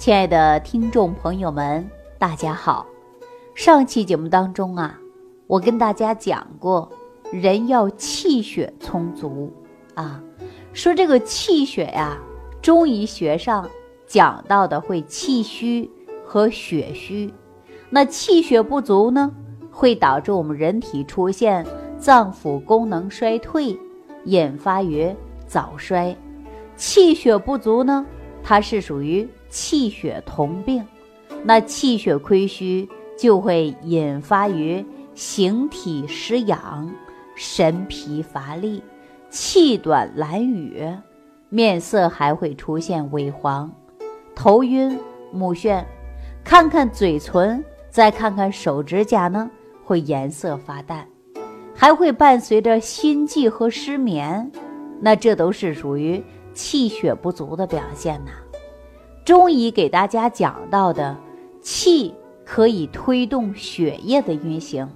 亲爱的听众朋友们，大家好。上期节目当中啊，我跟大家讲过，人要气血充足啊。说这个气血呀，中医学上讲到的会气虚和血虚。那气血不足呢，会导致我们人体出现脏腑功能衰退，引发于早衰。气血不足呢，它是属于。气血同病，那气血亏虚就会引发于形体失养、神疲乏力、气短懒语，面色还会出现萎黄、头晕目眩，看看嘴唇，再看看手指甲呢，会颜色发淡，还会伴随着心悸和失眠，那这都是属于气血不足的表现呐。中医给大家讲到的气可以推动血液的运行，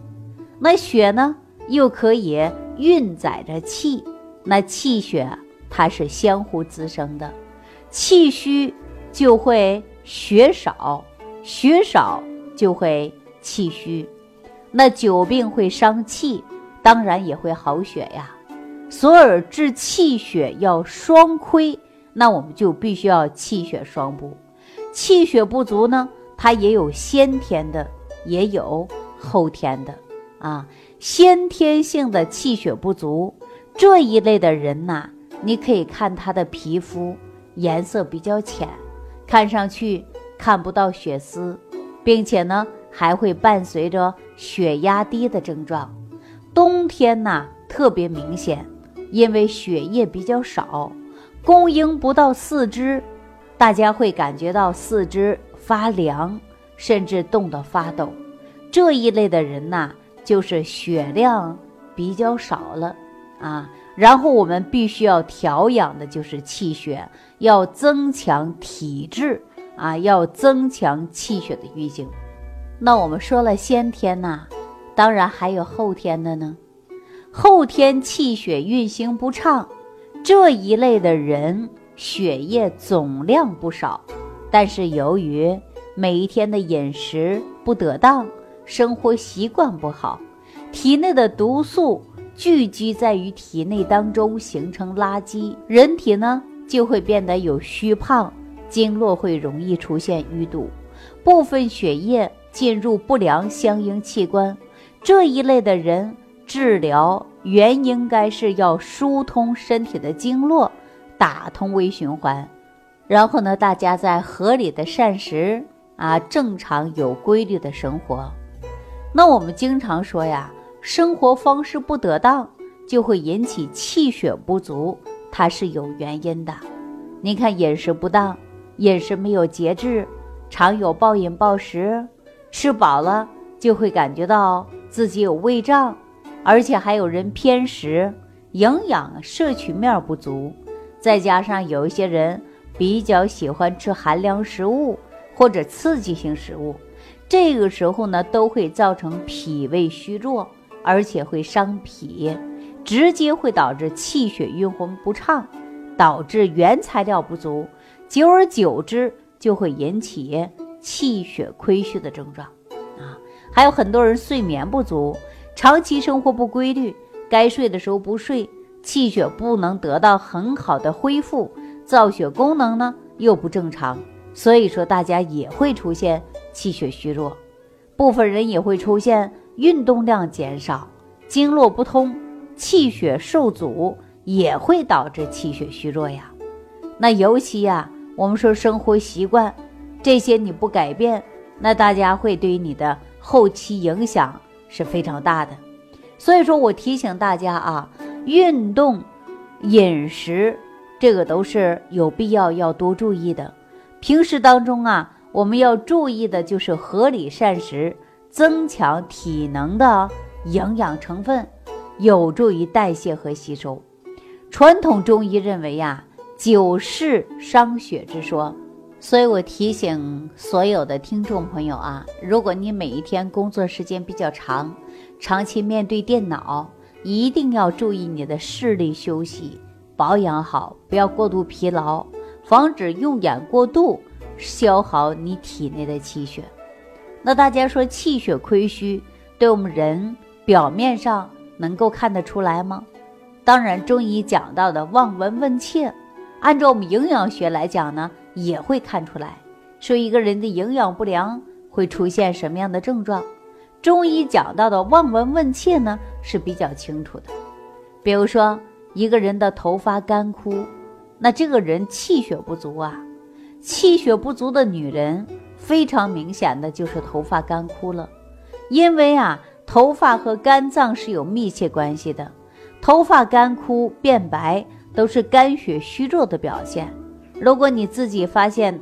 那血呢又可以运载着气，那气血它是相互滋生的，气虚就会血少，血少就会气虚，那久病会伤气，当然也会好血呀，所以治气血要双亏。那我们就必须要气血双补，气血不足呢，它也有先天的，也有后天的啊。先天性的气血不足这一类的人呐，你可以看他的皮肤颜色比较浅，看上去看不到血丝，并且呢还会伴随着血压低的症状。冬天呐特别明显，因为血液比较少。供应不到四肢，大家会感觉到四肢发凉，甚至冻得发抖。这一类的人呐，就是血量比较少了啊。然后我们必须要调养的就是气血，要增强体质啊，要增强气血的运行。那我们说了先天呐，当然还有后天的呢。后天气血运行不畅。这一类的人血液总量不少，但是由于每一天的饮食不得当，生活习惯不好，体内的毒素聚集在于体内当中，形成垃圾，人体呢就会变得有虚胖，经络会容易出现淤堵，部分血液进入不良相应器官，这一类的人治疗。原应该是要疏通身体的经络，打通微循环，然后呢，大家在合理的膳食啊，正常有规律的生活。那我们经常说呀，生活方式不得当就会引起气血不足，它是有原因的。你看饮食不当，饮食没有节制，常有暴饮暴食，吃饱了就会感觉到自己有胃胀。而且还有人偏食，营养摄取面不足，再加上有一些人比较喜欢吃寒凉食物或者刺激性食物，这个时候呢都会造成脾胃虚弱，而且会伤脾，直接会导致气血运行不畅，导致原材料不足，久而久之就会引起气血亏虚的症状啊。还有很多人睡眠不足。长期生活不规律，该睡的时候不睡，气血不能得到很好的恢复，造血功能呢又不正常，所以说大家也会出现气血虚弱，部分人也会出现运动量减少、经络不通、气血受阻，也会导致气血虚弱呀。那尤其呀，我们说生活习惯这些你不改变，那大家会对你的后期影响。是非常大的，所以说我提醒大家啊，运动、饮食这个都是有必要要多注意的。平时当中啊，我们要注意的就是合理膳食，增强体能的营养成分，有助于代谢和吸收。传统中医认为呀，久视伤血之说。所以我提醒所有的听众朋友啊，如果你每一天工作时间比较长，长期面对电脑，一定要注意你的视力休息，保养好，不要过度疲劳，防止用眼过度，消耗你体内的气血。那大家说气血亏虚，对我们人表面上能够看得出来吗？当然，中医讲到的望闻问切，按照我们营养学来讲呢，也会看出来，说一个人的营养不良会出现什么样的症状。中医讲到的望闻问切呢是比较清楚的，比如说一个人的头发干枯，那这个人气血不足啊。气血不足的女人非常明显的就是头发干枯了，因为啊，头发和肝脏是有密切关系的。头发干枯变白都是肝血虚弱的表现。如果你自己发现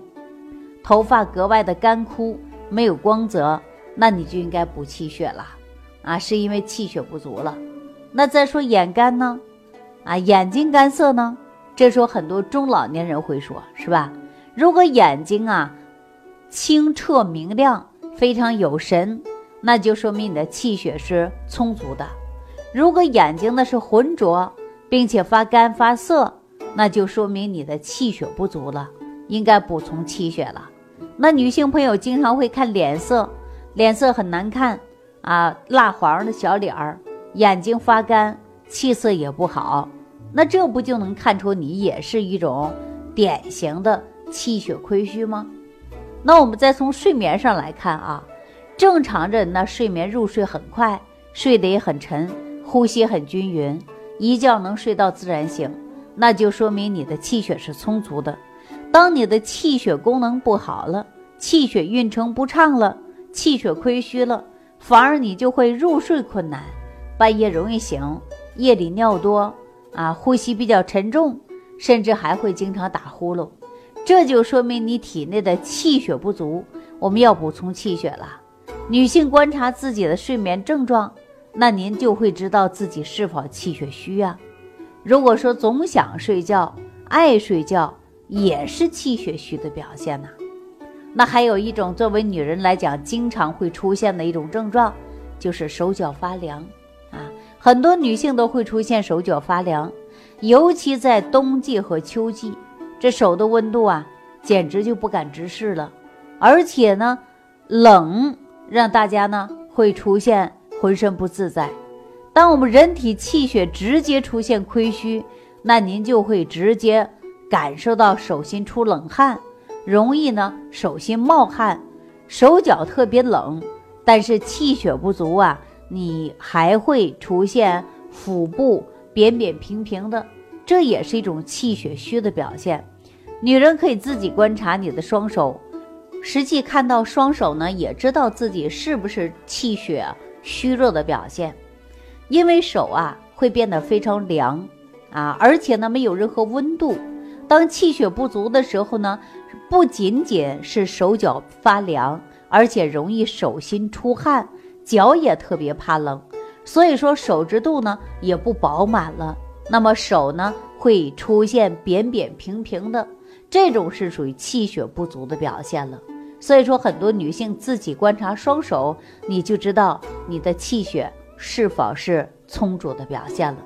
头发格外的干枯，没有光泽，那你就应该补气血了啊，是因为气血不足了。那再说眼干呢？啊，眼睛干涩呢？这时候很多中老年人会说，是吧？如果眼睛啊清澈明亮，非常有神，那就说明你的气血是充足的。如果眼睛呢是浑浊，并且发干发涩，那就说明你的气血不足了，应该补充气血了。那女性朋友经常会看脸色，脸色很难看啊，蜡黄的小脸儿，眼睛发干，气色也不好，那这不就能看出你也是一种典型的气血亏虚吗？那我们再从睡眠上来看啊，正常人呢睡眠入睡很快，睡得也很沉。呼吸很均匀，一觉能睡到自然醒，那就说明你的气血是充足的。当你的气血功能不好了，气血运程不畅了，气血亏虚了，反而你就会入睡困难，半夜容易醒，夜里尿多啊，呼吸比较沉重，甚至还会经常打呼噜。这就说明你体内的气血不足，我们要补充气血了。女性观察自己的睡眠症状。那您就会知道自己是否气血虚啊？如果说总想睡觉、爱睡觉，也是气血虚的表现呐。那还有一种作为女人来讲，经常会出现的一种症状，就是手脚发凉啊。很多女性都会出现手脚发凉，尤其在冬季和秋季，这手的温度啊，简直就不敢直视了。而且呢，冷让大家呢会出现。浑身不自在，当我们人体气血直接出现亏虚，那您就会直接感受到手心出冷汗，容易呢手心冒汗，手脚特别冷。但是气血不足啊，你还会出现腹部扁扁平平的，这也是一种气血虚的表现。女人可以自己观察你的双手，实际看到双手呢，也知道自己是不是气血。虚弱的表现，因为手啊会变得非常凉啊，而且呢没有任何温度。当气血不足的时候呢，不仅仅是手脚发凉，而且容易手心出汗，脚也特别怕冷。所以说手指肚呢也不饱满了，那么手呢会出现扁扁平平的，这种是属于气血不足的表现了。所以说，很多女性自己观察双手，你就知道你的气血是否是充足的表现了。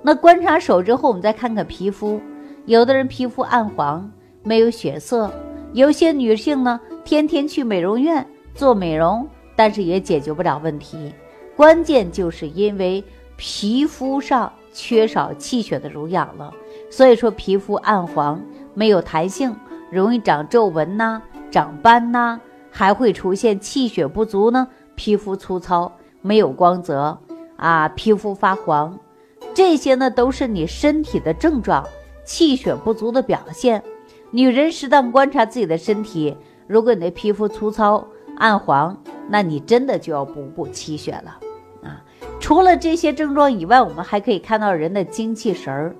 那观察手之后，我们再看看皮肤，有的人皮肤暗黄，没有血色；有些女性呢，天天去美容院做美容，但是也解决不了问题。关键就是因为皮肤上缺少气血的濡养了，所以说皮肤暗黄，没有弹性，容易长皱纹呐。长斑呐，还会出现气血不足呢，皮肤粗糙，没有光泽啊，皮肤发黄，这些呢都是你身体的症状，气血不足的表现。女人适当观察自己的身体，如果你的皮肤粗糙、暗黄，那你真的就要补补气血了啊。除了这些症状以外，我们还可以看到人的精气神儿。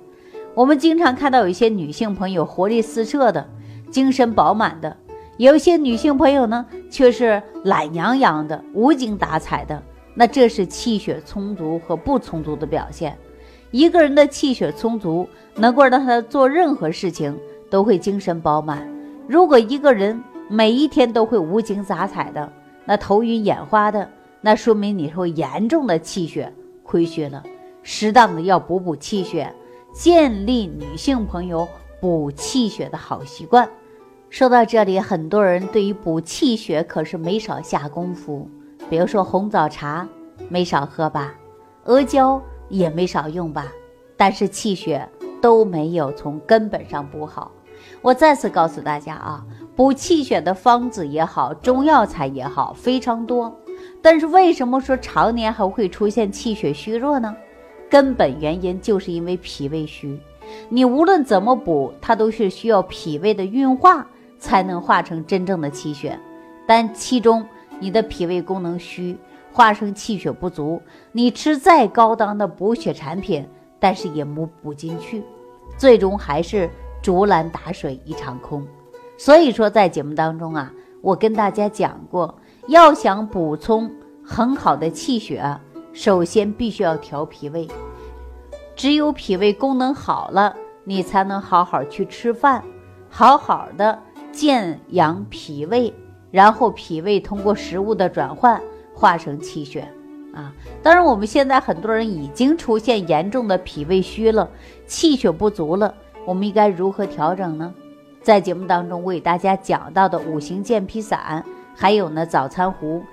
我们经常看到有一些女性朋友活力四射的，精神饱满的。有些女性朋友呢，却是懒洋洋的、无精打采的，那这是气血充足和不充足的表现。一个人的气血充足，能够让他做任何事情都会精神饱满。如果一个人每一天都会无精打采的，那头晕眼花的，那说明你会严重的气血亏虚了。适当的要补补气血，建立女性朋友补气血的好习惯。说到这里，很多人对于补气血可是没少下功夫，比如说红枣茶没少喝吧，阿胶也没少用吧，但是气血都没有从根本上补好。我再次告诉大家啊，补气血的方子也好，中药材也好，非常多。但是为什么说常年还会出现气血虚弱呢？根本原因就是因为脾胃虚。你无论怎么补，它都是需要脾胃的运化才能化成真正的气血。但其中你的脾胃功能虚，化生气血不足，你吃再高档的补血产品，但是也补补进去，最终还是竹篮打水一场空。所以说，在节目当中啊，我跟大家讲过，要想补充很好的气血，首先必须要调脾胃。只有脾胃功能好了，你才能好好去吃饭，好好的健养脾胃，然后脾胃通过食物的转换化成气血啊。当然，我们现在很多人已经出现严重的脾胃虚了，气血不足了，我们应该如何调整呢？在节目当中，我给大家讲到的五行健脾散，还有呢早餐糊，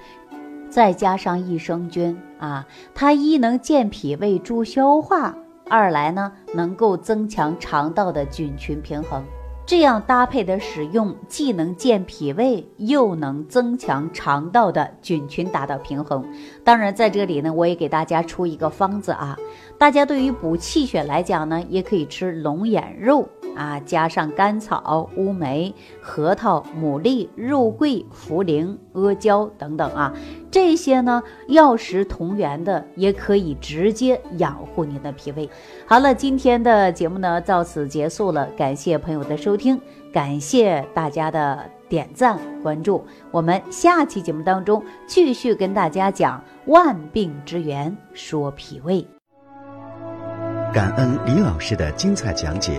再加上益生菌啊，它一能健脾胃、助消化。二来呢，能够增强肠道的菌群平衡，这样搭配的使用，既能健脾胃，又能增强肠道的菌群，达到平衡。当然，在这里呢，我也给大家出一个方子啊，大家对于补气血来讲呢，也可以吃龙眼肉。啊，加上甘草、乌梅、核桃、牡蛎、肉桂、茯苓、阿胶等等啊，这些呢药食同源的，也可以直接养护您的脾胃。好了，今天的节目呢到此结束了，感谢朋友的收听，感谢大家的点赞关注。我们下期节目当中继续跟大家讲万病之源，说脾胃。感恩李老师的精彩讲解。